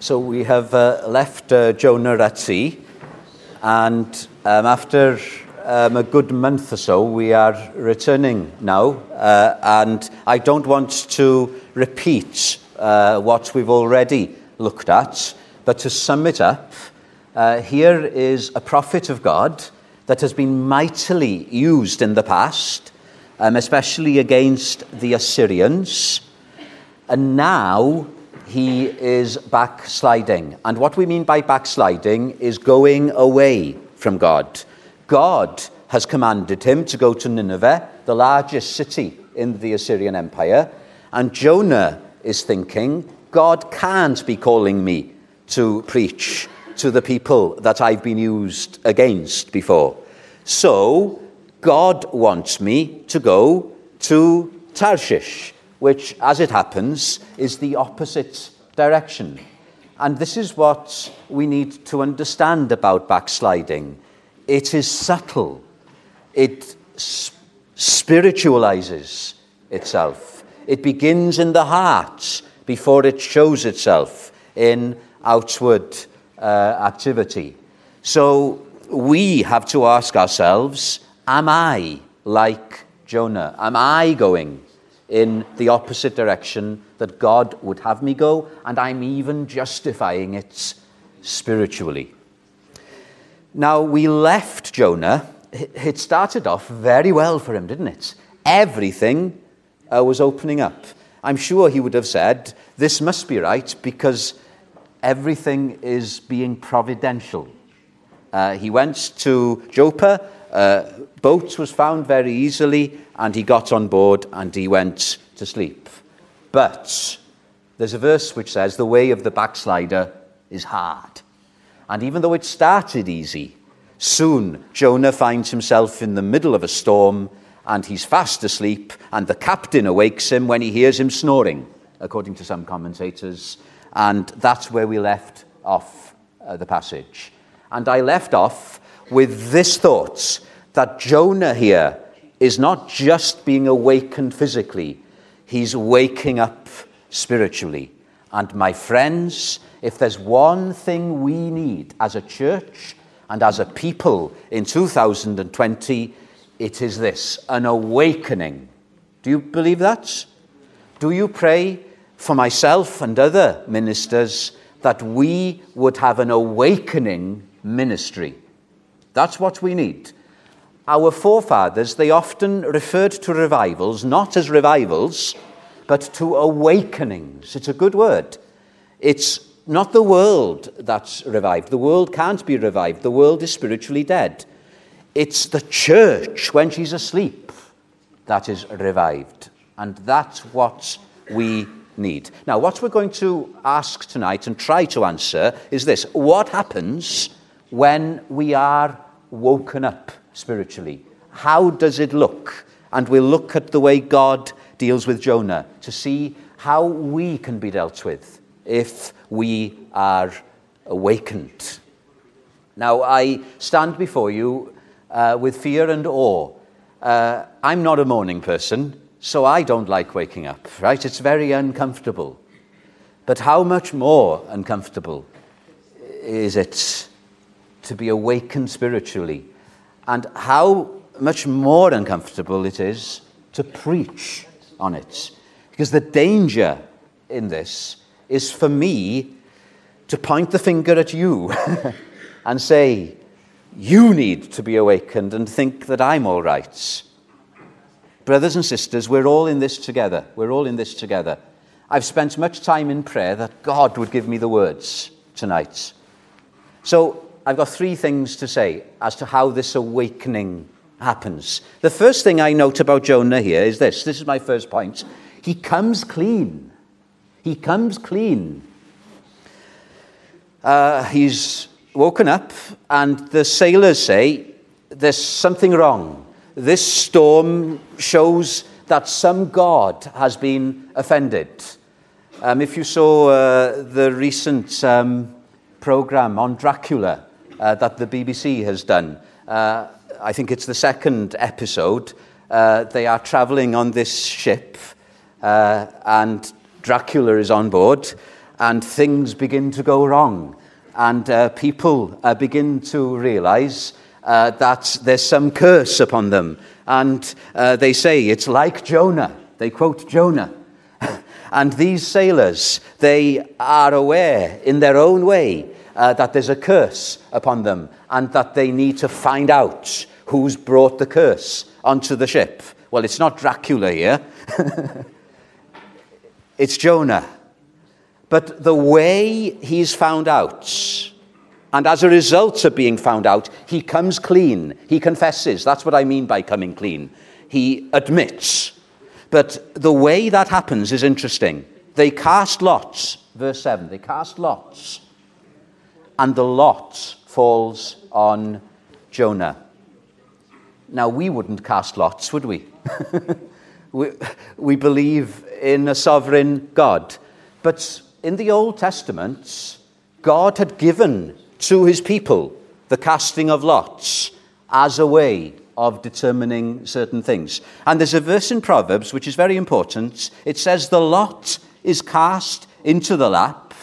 So we have uh, left uh, Jonah at sea, and um, after um, a good month or so, we are returning now. Uh, and I don't want to repeat uh, what we've already looked at, but to sum it up, uh, here is a prophet of God that has been mightily used in the past, um, especially against the Assyrians. And now he is backsliding. And what we mean by backsliding is going away from God. God has commanded him to go to Nineveh, the largest city in the Assyrian Empire. And Jonah is thinking, God can't be calling me to preach to the people that I've been used against before. So, God wants me to go to Tarshish which, as it happens, is the opposite direction. And this is what we need to understand about backsliding it is subtle, it spiritualizes itself, it begins in the heart before it shows itself in outward uh, activity. So we have to ask ourselves Am I like Jonah? Am I going in the opposite direction that God would have me go, and I'm even justifying it spiritually. Now, we left Jonah. It started off very well for him, didn't it? Everything uh, was opening up. I'm sure he would have said, This must be right because everything is being providential. Uh, he went to Joppa, uh, boat was found very easily, and he got on board and he went to sleep. But there's a verse which says, The way of the backslider is hard. And even though it started easy, soon Jonah finds himself in the middle of a storm and he's fast asleep, and the captain awakes him when he hears him snoring, according to some commentators. And that's where we left off uh, the passage. And I left off with this thought that Jonah here is not just being awakened physically, he's waking up spiritually. And my friends, if there's one thing we need as a church and as a people in 2020, it is this an awakening. Do you believe that? Do you pray for myself and other ministers that we would have an awakening ministry? That's what we need. Our forefathers, they often referred to revivals not as revivals, but to awakenings. It's a good word. It's not the world that's revived. The world can't be revived. The world is spiritually dead. It's the church when she's asleep that is revived. And that's what we need. Now, what we're going to ask tonight and try to answer is this What happens when we are woken up? spiritually. How does it look? And we'll look at the way God deals with Jonah to see how we can be dealt with if we are awakened. Now, I stand before you uh, with fear and awe. Uh, I'm not a morning person, so I don't like waking up, right? It's very uncomfortable. But how much more uncomfortable is it to be awakened spiritually and how much more uncomfortable it is to preach on it. Because the danger in this is for me to point the finger at you and say, You need to be awakened and think that I'm all right. Brothers and sisters, we're all in this together. We're all in this together. I've spent much time in prayer that God would give me the words tonight. So I've got three things to say as to how this awakening happens. The first thing I note about Jonah here is this this is my first point. He comes clean. He comes clean. Uh, he's woken up, and the sailors say there's something wrong. This storm shows that some god has been offended. Um, if you saw uh, the recent um, program on Dracula, uh, that the BBC has done. Uh, I think it's the second episode. Uh, they are traveling on this ship, uh, and Dracula is on board. and things begin to go wrong. And uh, people uh, begin to realize uh, that there's some curse upon them. And uh, they say, it's like Jonah. They quote Jonah. and these sailors, they are aware in their own way uh, that there's a curse upon them and that they need to find out who's brought the curse onto the ship. Well, it's not Dracula here, it's Jonah. But the way he's found out, and as a result of being found out, he comes clean. He confesses. That's what I mean by coming clean. He admits. But the way that happens is interesting. They cast lots, verse 7, they cast lots, and the lot falls on Jonah. Now, we wouldn't cast lots, would we? we, we believe in a sovereign God. But in the Old Testament, God had given to his people the casting of lots as a way of determining certain things. And there's a verse in Proverbs which is very important. It says, The lot is cast into the lap,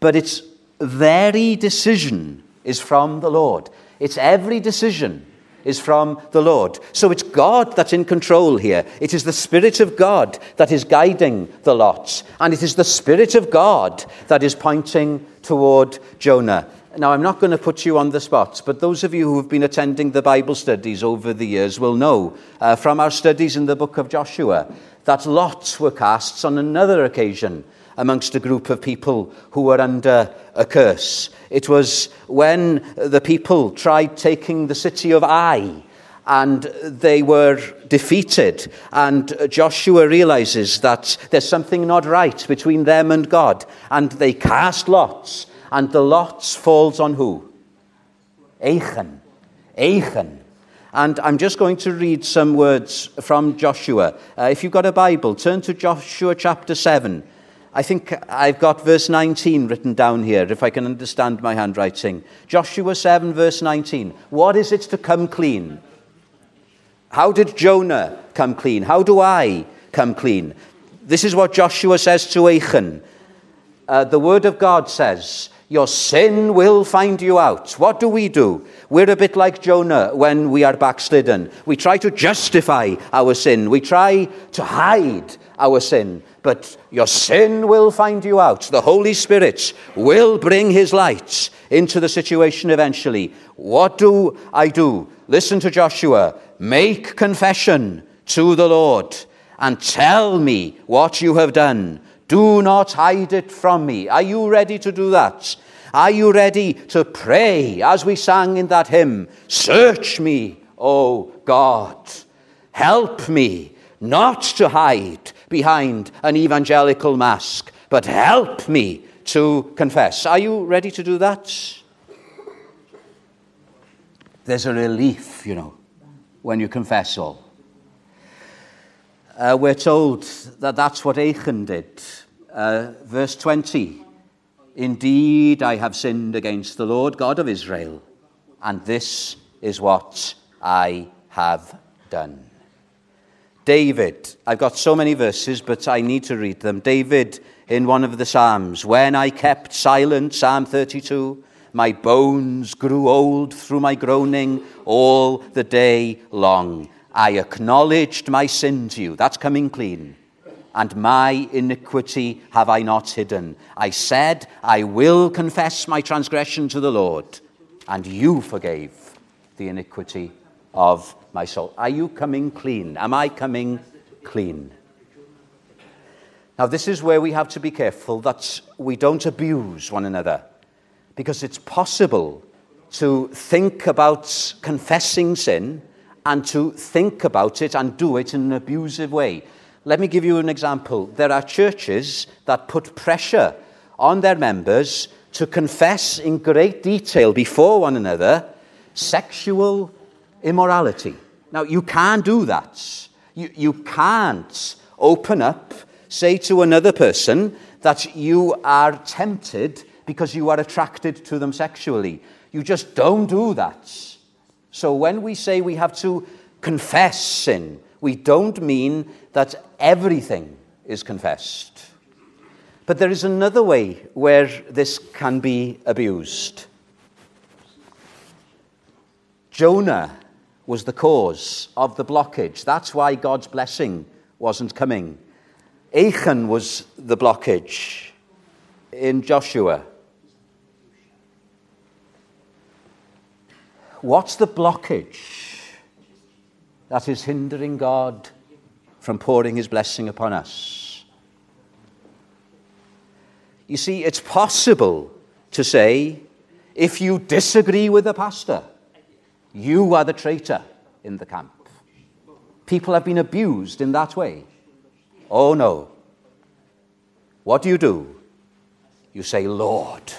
but its very decision is from the Lord. It's every decision is from the Lord. So it's God that's in control here. It is the Spirit of God that is guiding the lots. And it is the Spirit of God that is pointing toward Jonah. Now, I'm not going to put you on the spot, but those of you who have been attending the Bible studies over the years will know uh, from our studies in the book of Joshua that lots were cast on another occasion amongst a group of people who were under a curse. It was when the people tried taking the city of Ai and they were defeated. And Joshua realizes that there's something not right between them and God. And they cast lots, and the lots falls on who? Achan. Achan. And I'm just going to read some words from Joshua. Uh, if you've got a Bible, turn to Joshua chapter 7. I think I've got verse 19 written down here, if I can understand my handwriting. Joshua 7, verse 19. What is it to come clean? How did Jonah come clean? How do I come clean? This is what Joshua says to Achan. Uh, the word of God says, Your sin will find you out. What do we do? We're a bit like Jonah when we are backslidden. We try to justify our sin, we try to hide our sin but your sin will find you out. The Holy Spirit will bring his light into the situation eventually. What do I do? Listen to Joshua. Make confession to the Lord and tell me what you have done. Do not hide it from me. Are you ready to do that? Are you ready to pray as we sang in that hymn? Search me, O God. Help me not to hide behind an evangelical mask, but help me to confess. Are you ready to do that? There's a relief, you know, when you confess all. Uh, we're told that that's what Achan did. Uh, verse 20 Indeed, I have sinned against the Lord God of Israel, and this is what I have done. David, I've got so many verses, but I need to read them. David in one of the Psalms, when I kept silent, Psalm 32, my bones grew old through my groaning all the day long. I acknowledged my sin to you. That's coming clean. And my iniquity have I not hidden. I said, I will confess my transgression to the Lord, and you forgave the iniquity of my soul. Are you coming clean? Am I coming clean? Now, this is where we have to be careful that we don't abuse one another because it's possible to think about confessing sin and to think about it and do it in an abusive way. Let me give you an example. There are churches that put pressure on their members to confess in great detail before one another sexual immorality. Now, you can't do that. You, you can't open up, say to another person that you are tempted because you are attracted to them sexually. You just don't do that. So when we say we have to confess sin, we don't mean that everything is confessed. But there is another way where this can be abused. Jonah was the cause of the blockage. That's why God's blessing wasn't coming. Achan was the blockage in Joshua. What's the blockage that is hindering God from pouring his blessing upon us? You see, it's possible to say, if you disagree with the pastor, you are the traitor in the camp. People have been abused in that way. Oh no. What do you do? You say, Lord,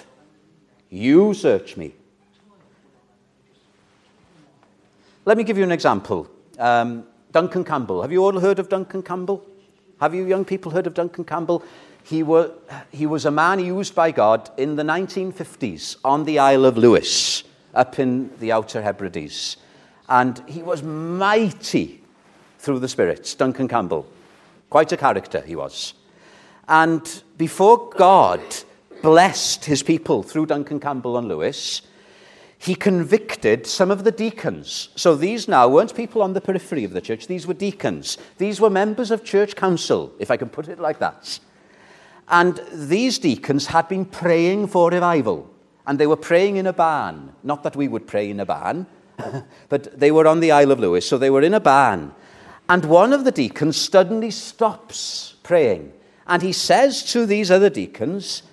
you search me. Let me give you an example. Um, Duncan Campbell. Have you all heard of Duncan Campbell? Have you young people heard of Duncan Campbell? He, were, he was a man used by God in the 1950s on the Isle of Lewis, up in the Outer Hebrides. And he was mighty through the Spirit, Duncan Campbell. Quite a character he was. And before God blessed his people through Duncan Campbell and Lewis, he convicted some of the deacons. So these now weren't people on the periphery of the church, these were deacons. These were members of church council, if I can put it like that. And these deacons had been praying for revival. And they were praying in a barn. Not that we would pray in a barn, but they were on the Isle of Lewis, so they were in a barn. And one of the deacons suddenly stops praying. And he says to these other deacons,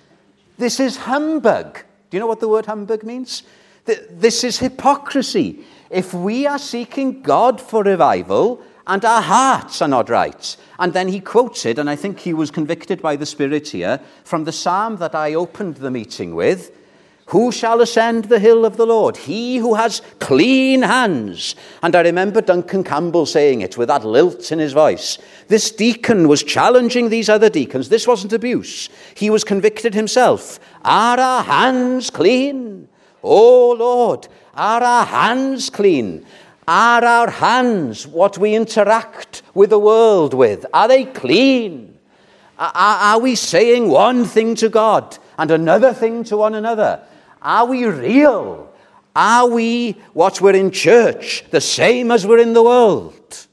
This is humbug. Do you know what the word humbug means? This is hypocrisy. If we are seeking God for revival and our hearts are not right, and then he quotes it, and I think he was convicted by the Spirit here, from the psalm that I opened the meeting with who shall ascend the hill of the Lord? He who has clean hands. And I remember Duncan Campbell saying it with that lilt in his voice. This deacon was challenging these other deacons. This wasn't abuse. He was convicted himself. Are our hands clean? Oh Lord, are our hands clean? Are our hands what we interact with the world with? Are they clean? Are, we saying one thing to God and another thing to one another? Are we real? Are we what we're in church, the same as we're in the world?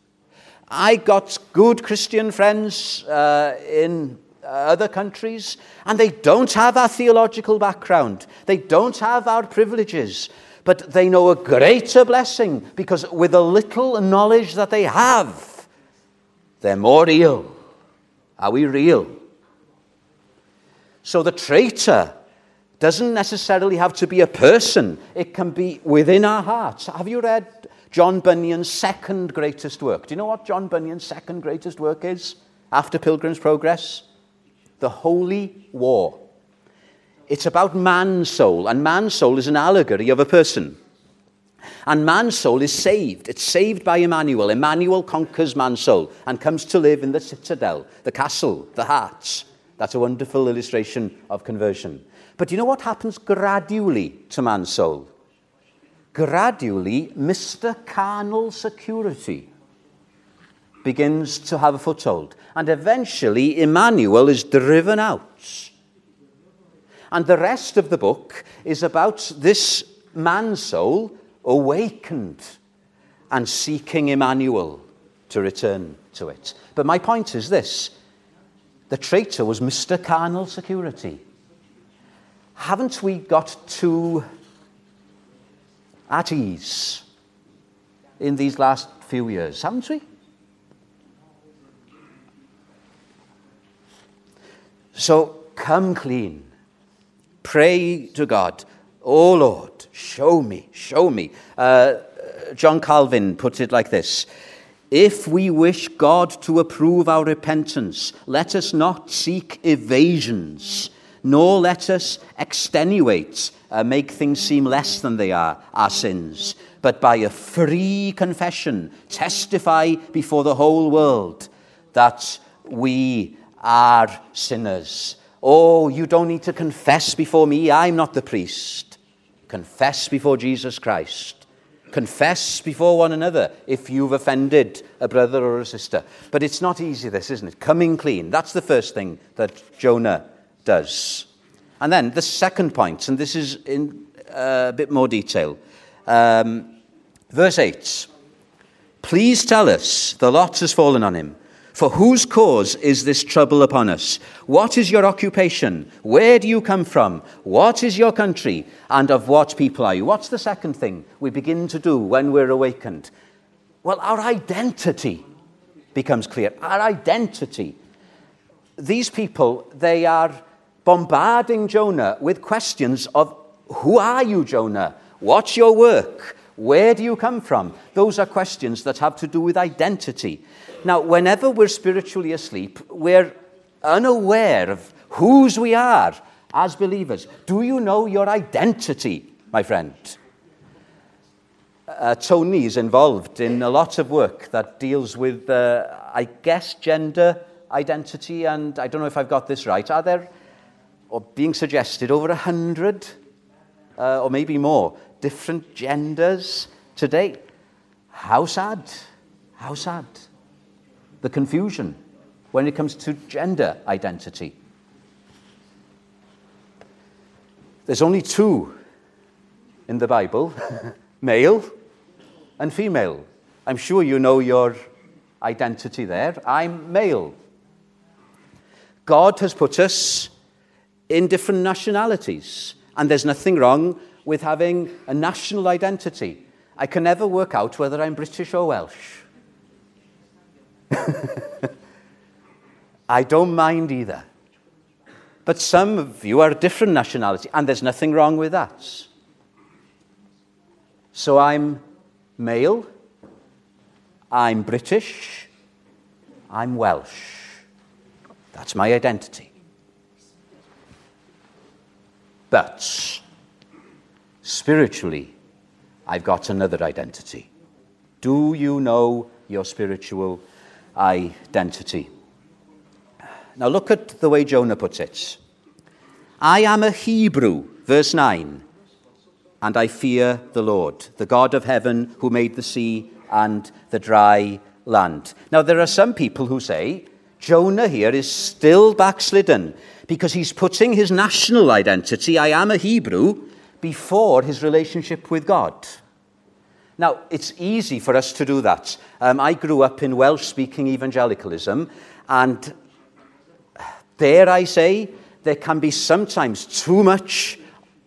I got good Christian friends uh, in other countries, and they don't have our theological background. They don't have our privileges, but they know a greater blessing because with the little knowledge that they have, they're more real. Are we real? So the traitor doesn't necessarily have to be a person, it can be within our hearts. Have you read John Bunyan's second greatest work? Do you know what John Bunyan's second greatest work is after Pilgrim's Progress? The Holy War. It's about Mansoul, and Mansoul is an allegory of a person. And Mansoul is saved. It's saved by Emmanuel. Emmanuel conquers Mansoul and comes to live in the citadel, the castle, the hearts. That's a wonderful illustration of conversion. But you know what happens gradually to Mansoul? Gradually, Mr. Carnal security begins to have a foothold. And eventually, Emmanuel is driven out. And the rest of the book is about this Mansoul awakened and seeking Emmanuel to return to it. But my point is this the traitor was Mr. Carnal security haven't we got too at ease in these last few years, haven't we? So come clean. Pray to God. Oh Lord, show me, show me. Uh, John Calvin puts it like this If we wish God to approve our repentance, let us not seek evasions nor let us extenuate, uh, make things seem less than they are, our sins, but by a free confession, testify before the whole world that we are sinners. Oh, you don't need to confess before me, I'm not the priest. Confess before Jesus Christ. Confess before one another if you've offended a brother or a sister. But it's not easy, this, isn't it? Coming clean. That's the first thing that Jonah does. And then the second point, and this is in uh, a bit more detail. Um, verse 8 Please tell us, the lot has fallen on him. For whose cause is this trouble upon us? What is your occupation? Where do you come from? What is your country? And of what people are you? What's the second thing we begin to do when we're awakened? Well, our identity becomes clear. Our identity. These people, they are bombarding Jonah with questions of who are you, Jonah? What's your work? Where do you come from? Those are questions that have to do with identity. Now, whenever we're spiritually asleep, we're unaware of whose we are as believers. Do you know your identity, my friend? Uh, Tony is involved in a lot of work that deals with, uh, I guess, gender identity, and I don't know if I've got this right. Are there, or being suggested, over a hundred, uh, or maybe more, different genders today? How sad! How sad the confusion when it comes to gender identity. There's only two in the Bible male and female. I'm sure you know your identity there. I'm male. God has put us in different nationalities, and there's nothing wrong with having a national identity. I can never work out whether I'm British or Welsh. I don't mind either. But some of you are a different nationality, and there's nothing wrong with that. So I'm male, I'm British, I'm Welsh. That's my identity. But spiritually, I've got another identity. Do you know your spiritual identity. Now look at the way Jonah puts it. I am a Hebrew, verse 9, and I fear the Lord, the God of heaven who made the sea and the dry land. Now there are some people who say Jonah here is still backslidden because he's putting his national identity, I am a Hebrew, before his relationship with God. Now, it's easy for us to do that. Um, I grew up in Welsh speaking evangelicalism, and dare I say, there can be sometimes too much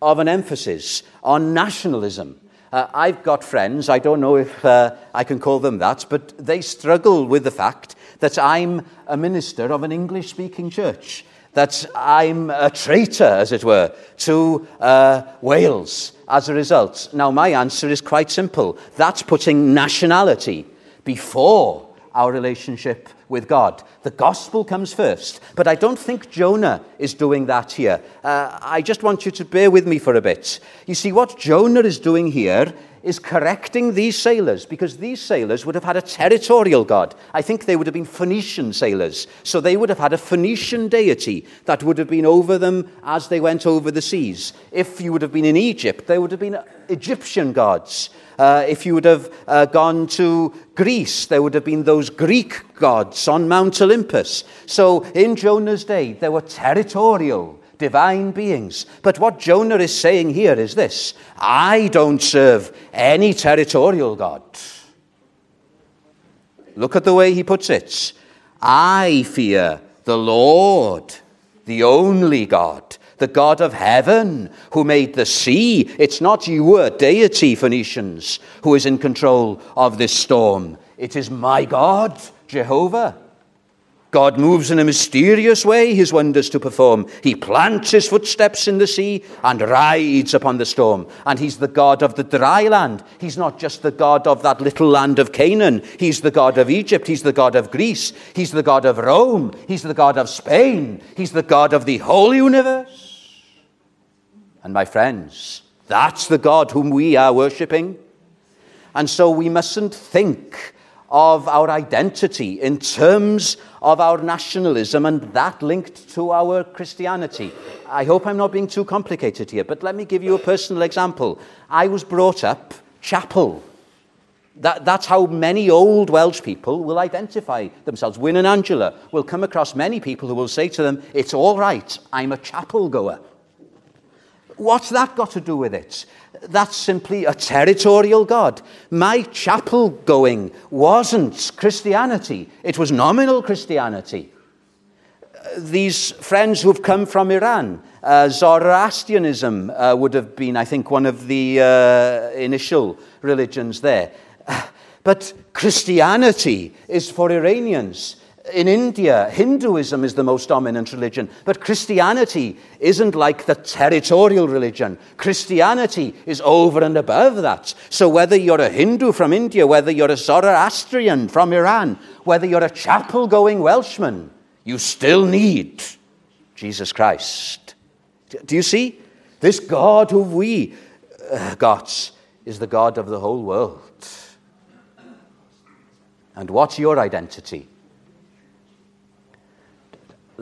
of an emphasis on nationalism. Uh, I've got friends, I don't know if uh, I can call them that, but they struggle with the fact that I'm a minister of an English speaking church that I'm a traitor, as it were, to uh, Wales as a result? Now, my answer is quite simple. That's putting nationality before our relationship with God. The gospel comes first. But I don't think Jonah is doing that here. Uh, I just want you to bear with me for a bit. You see, what Jonah is doing here is correcting these sailors because these sailors would have had a territorial god. I think they would have been Phoenician sailors. So they would have had a Phoenician deity that would have been over them as they went over the seas. If you would have been in Egypt, there would have been Egyptian gods. Uh, if you would have uh, gone to Greece, there would have been those Greek gods on Mount Olympus. So in Jonah's day, there were territorial divine beings. But what Jonah is saying here is this I don't serve any territorial God. Look at the way he puts it. I fear the Lord, the only God, the God of heaven, who made the sea. It's not your deity, Phoenicians, who is in control of this storm. It is my God, Jehovah. God moves in a mysterious way his wonders to perform. He plants his footsteps in the sea and rides upon the storm. And he's the God of the dry land. He's not just the God of that little land of Canaan. He's the God of Egypt. He's the God of Greece. He's the God of Rome. He's the God of Spain. He's the God of the whole universe. And my friends, that's the God whom we are worshipping. And so we mustn't think of our identity in terms of our nationalism and that linked to our Christianity. I hope I'm not being too complicated here, but let me give you a personal example. I was brought up chapel. That, that's how many old Welsh people will identify themselves. Wyn and Angela will come across many people who will say to them, It's all right, I'm a chapel goer. What's that got to do with it? That's simply a territorial God. My chapel going wasn't Christianity, it was nominal Christianity. These friends who've come from Iran, uh, Zoroastrianism uh, would have been, I think, one of the uh, initial religions there. But Christianity is for Iranians. In India, Hinduism is the most dominant religion, but Christianity isn't like the territorial religion. Christianity is over and above that. So, whether you're a Hindu from India, whether you're a Zoroastrian from Iran, whether you're a chapel going Welshman, you still need Jesus Christ. Do you see? This God who we uh, got is the God of the whole world. And what's your identity?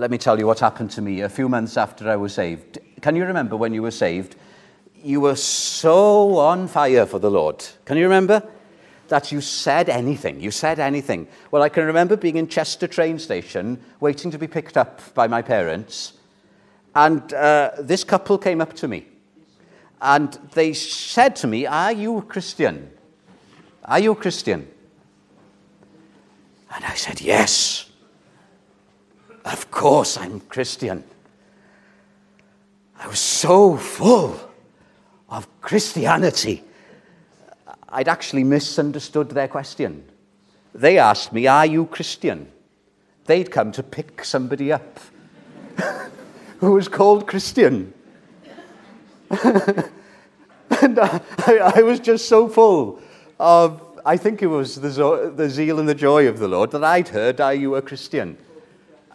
Let me tell you what happened to me a few months after I was saved. Can you remember when you were saved? You were so on fire for the Lord. Can you remember? That you said anything. You said anything. Well, I can remember being in Chester train station, waiting to be picked up by my parents. And uh, this couple came up to me. And they said to me, Are you a Christian? Are you a Christian? And I said, Yes, of course I'm Christian. I was so full of Christianity. I'd actually misunderstood their question. They asked me, Are you Christian? They'd come to pick somebody up who was called Christian. and I, I, was just so full of I think it was the, the zeal and the joy of the Lord that I'd heard, Are you a Christian?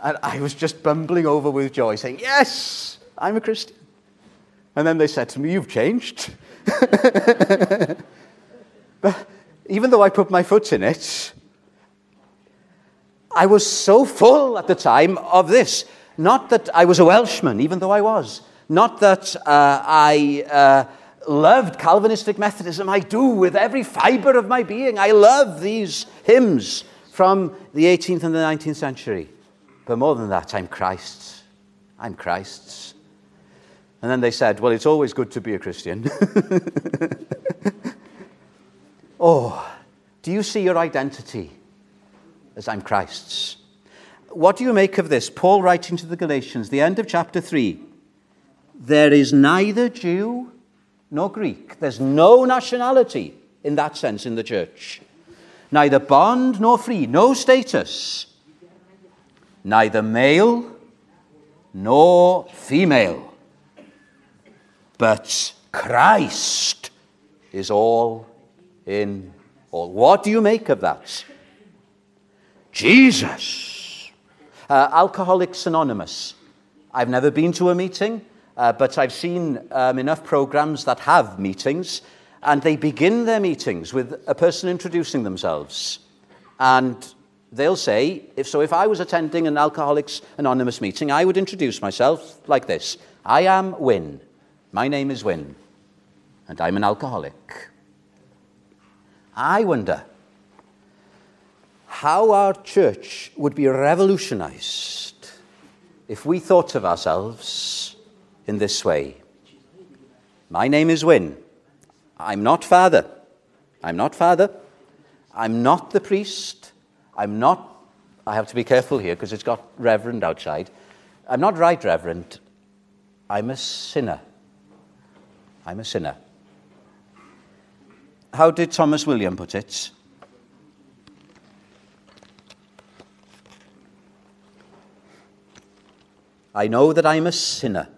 And I was just bumbling over with joy, saying, Yes, I'm a Christian. And then they said to me, You've changed. but even though I put my foot in it, I was so full at the time of this. Not that I was a Welshman, even though I was. Not that uh, I. Uh, loved Calvinistic Methodism. I do with every fiber of my being. I love these hymns from the 18th and the 19th century. But more than that, I'm Christ's. I'm Christ's. And then they said, Well, it's always good to be a Christian. oh, do you see your identity as I'm Christ's? What do you make of this? Paul writing to the Galatians, the end of chapter 3 There is neither Jew nor Greek. There's no nationality in that sense in the church. Neither bond nor free, no status. Neither male nor female. But Christ is all in all. What do you make of that? Jesus. Uh, Alcoholics Anonymous. I've never been to a meeting. Uh, but I've seen um, enough programs that have meetings, and they begin their meetings with a person introducing themselves. And they'll say, if so, if I was attending an Alcoholics Anonymous meeting, I would introduce myself like this I am Wyn. My name is Wyn, and I'm an alcoholic. I wonder how our church would be revolutionized if we thought of ourselves in this way My name is Wyn. I'm not father. I'm not father. I'm not the priest. I'm not, I have to be careful here because it's got reverend outside. I'm not right reverend. I'm a sinner. I'm a sinner. How did Thomas William put it? I know that I'm a sinner.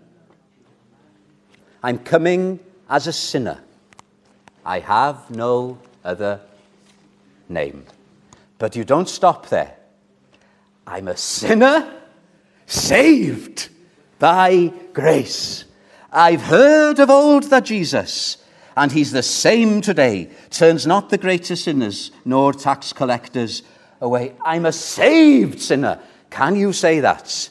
I'm coming as a sinner. I have no other name. But you don't stop there. I'm a sinner saved by grace. I've heard of old that Jesus, and he's the same today, turns not the greatest sinners nor tax collectors away. I'm a saved sinner. Can you say that?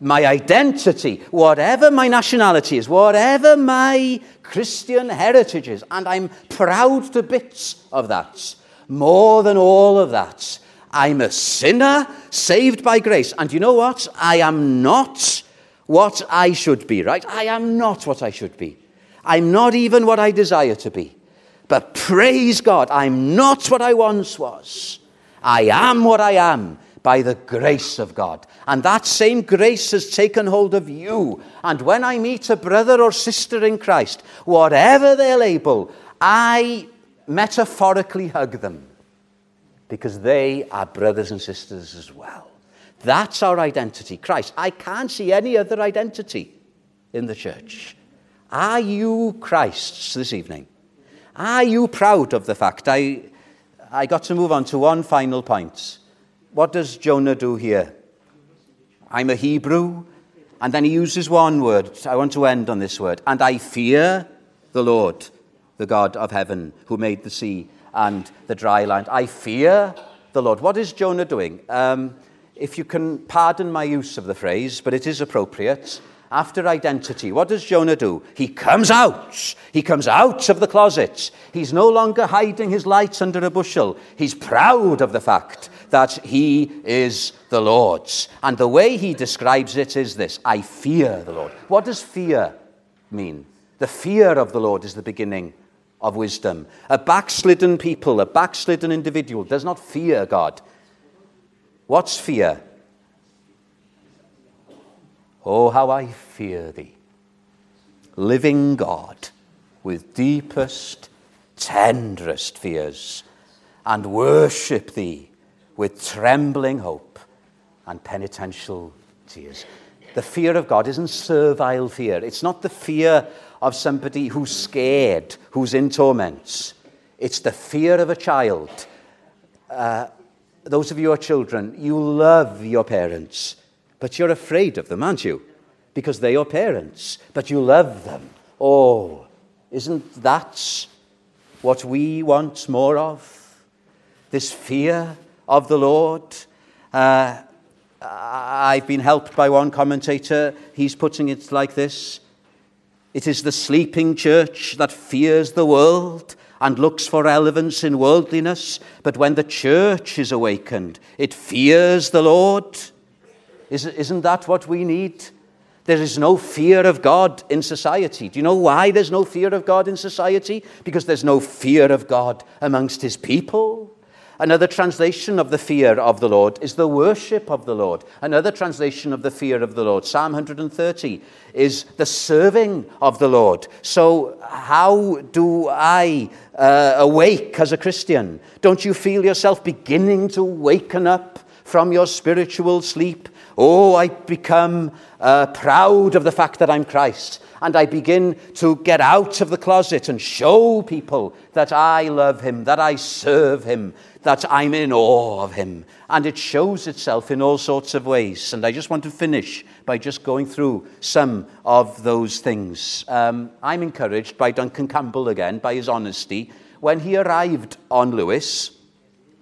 my identity, whatever my nationality is, whatever my Christian heritage is, and I'm proud to bits of that. More than all of that, I'm a sinner saved by grace. And you know what? I am not what I should be, right? I am not what I should be. I'm not even what I desire to be. But praise God, I'm not what I once was. I am what I am by the grace of God. And that same grace has taken hold of you. And when I meet a brother or sister in Christ, whatever their label, I metaphorically hug them because they are brothers and sisters as well. That's our identity, Christ. I can't see any other identity in the church. Are you Christ's this evening? Are you proud of the fact? I, I got to move on to one final point. What does Jonah do here? I'm a Hebrew. And then he uses one word. I want to end on this word. And I fear the Lord, the God of heaven, who made the sea and the dry land. I fear the Lord. What is Jonah doing? Um, if you can pardon my use of the phrase, but it is appropriate. After identity, what does Jonah do? He comes out. He comes out of the closet. He's no longer hiding his lights under a bushel. He's proud of the fact that he is the Lord's. And the way he describes it is this I fear the Lord. What does fear mean? The fear of the Lord is the beginning of wisdom. A backslidden people, a backslidden individual does not fear God. What's fear? Oh, how I fear thee, living God, with deepest, tenderest fears, and worship thee with trembling hope and penitential tears. The fear of God isn't servile fear. It's not the fear of somebody who's scared, who's in torments. It's the fear of a child. Uh, those of you who are children, you love your parents, but you're afraid of them, aren't you? Because they're your parents, but you love them. Oh, isn't that what we want more of? This fear of the Lord. Uh, I've been helped by one commentator. He's putting it like this it is the sleeping church that fears the world and looks for relevance in worldliness, but when the church is awakened, it fears the Lord. Isn't that what we need? There is no fear of God in society. Do you know why there's no fear of God in society? Because there's no fear of God amongst his people. Another translation of the fear of the Lord is the worship of the Lord. Another translation of the fear of the Lord, Psalm 130, is the serving of the Lord. So, how do I uh, awake as a Christian? Don't you feel yourself beginning to waken up from your spiritual sleep? Oh, I become uh, proud of the fact that I'm Christ. And I begin to get out of the closet and show people that I love him, that I serve him, that I'm in awe of him. And it shows itself in all sorts of ways. And I just want to finish by just going through some of those things. Um, I'm encouraged by Duncan Campbell again, by his honesty. When he arrived on Lewis,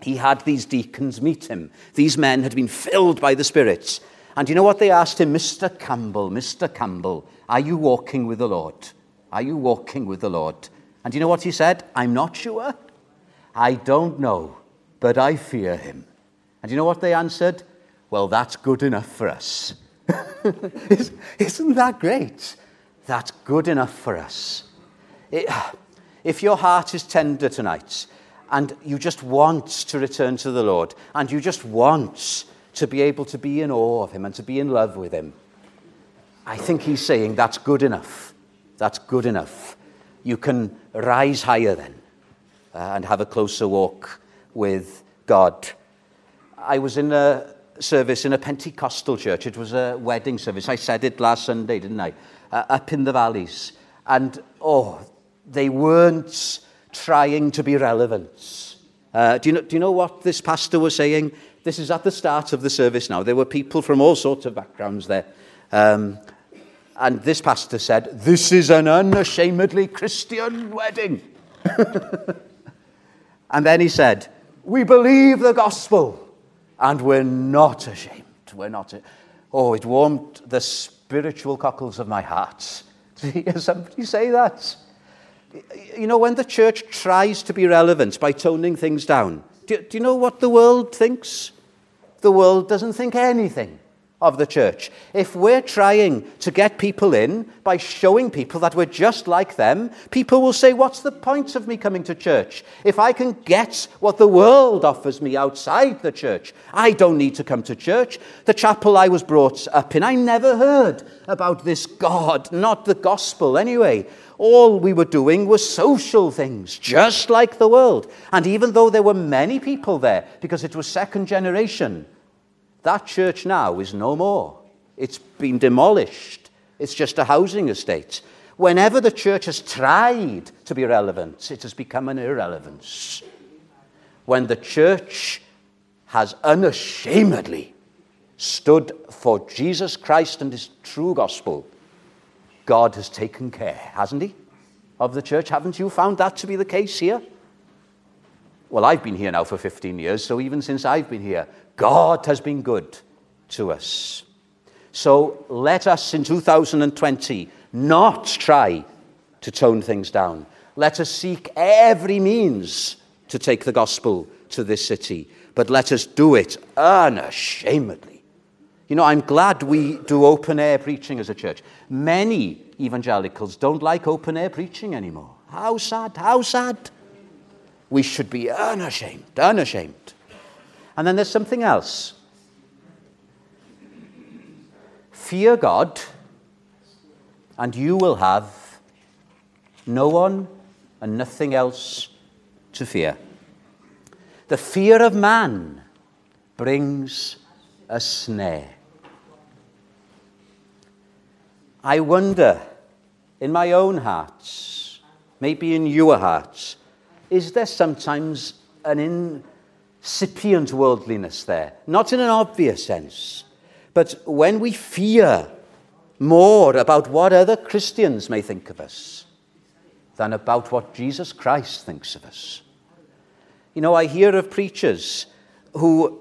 he had these deacons meet him. These men had been filled by the Spirit. And you know what they asked him? Mr. Campbell, Mr. Campbell, are you walking with the Lord? Are you walking with the Lord? And you know what he said? I'm not sure. I don't know but I fear him. And you know what they answered? Well, that's good enough for us. Isn't that great? That's good enough for us. It, if your heart is tender tonight and you just want to return to the Lord and you just want to be able to be in awe of him and to be in love with him, I think he's saying that's good enough. That's good enough. You can rise higher then uh, and have a closer walk with God. I was in a service in a Pentecostal church. It was a wedding service. I said it last Sunday, didn't I? Uh, up in the valleys. And, oh, they weren't trying to be relevant. Uh, do, you know, do you know what this pastor was saying? This is at the start of the service now. There were people from all sorts of backgrounds there. Um, and this pastor said, This is an unashamedly Christian wedding. and then he said, we believe the gospel and we're not ashamed. We're not. Oh, it warmed the spiritual cockles of my heart to hear somebody say that. You know, when the church tries to be relevant by toning things down, do, do you know what the world thinks? The world doesn't think anything of the church. If we're trying to get people in by showing people that we're just like them, people will say, What's the point of me coming to church? If I can get what the world offers me outside the church, I don't need to come to church. The chapel I was brought up in, I never heard about this God, not the gospel anyway. All we were doing was social things, just like the world. And even though there were many people there, because it was second generation, that church now is no more. It's been demolished. It's just a housing estate. Whenever the church has tried to be relevant, it has become an irrelevance. When the church has unashamedly stood for Jesus Christ and his true gospel, God has taken care, hasn't he, of the church? Haven't you found that to be the case here? Well, I've been here now for 15 years, so even since I've been here, God has been good to us. So let us in 2020 not try to tone things down. Let us seek every means to take the gospel to this city, but let us do it unashamedly. You know, I'm glad we do open air preaching as a church. Many evangelicals don't like open air preaching anymore. How sad, how sad. We should be unashamed, unashamed. And then there's something else. Fear God, and you will have no one and nothing else to fear. The fear of man brings a snare. I wonder in my own heart, maybe in your hearts, is there sometimes an incipient worldliness there, not in an obvious sense, but when we fear more about what other Christians may think of us than about what Jesus Christ thinks of us. You know, I hear of preachers who,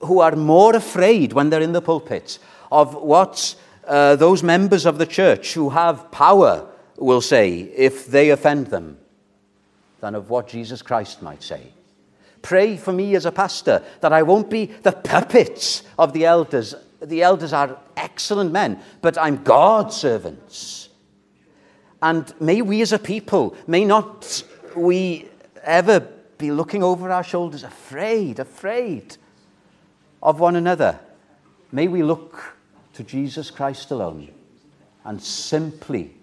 who are more afraid when they're in the pulpit of what uh, those members of the church who have power will say if they offend them than of what Jesus Christ might say. Pray for me as a pastor that I won't be the puppets of the elders. The elders are excellent men, but I'm God's servants. And may we as a people, may not we ever be looking over our shoulders, afraid, afraid of one another. May we look to Jesus Christ alone and simply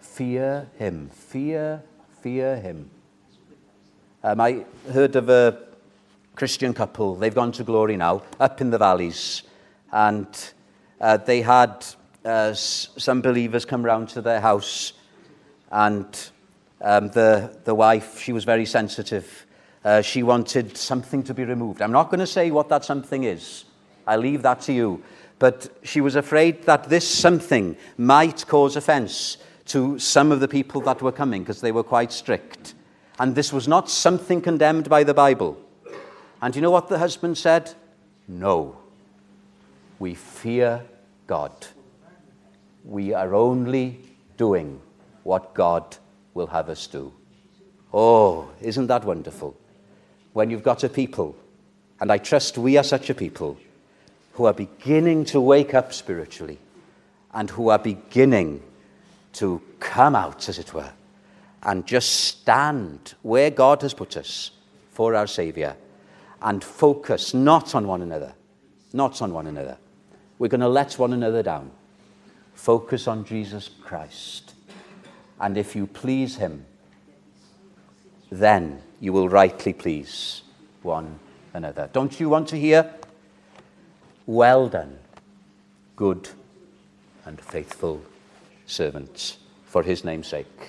fear Him. Fear, fear Him. Um, I heard of a Christian couple. They've gone to glory now, up in the valleys. And uh, they had uh, some believers come round to their house. And um, the, the wife, she was very sensitive. Uh, she wanted something to be removed. I'm not going to say what that something is. I leave that to you. But she was afraid that this something might cause offense to some of the people that were coming because they were quite strict. And this was not something condemned by the Bible. And you know what the husband said? No. We fear God. We are only doing what God will have us do. Oh, isn't that wonderful? When you've got a people, and I trust we are such a people, who are beginning to wake up spiritually and who are beginning to come out, as it were, and just stand where God has put us for our Saviour and focus not on one another, not on one another. We're going to let one another down. Focus on Jesus Christ. And if you please Him, then you will rightly please one another. Don't you want to hear? Well done, good and faithful servants, for His name's sake.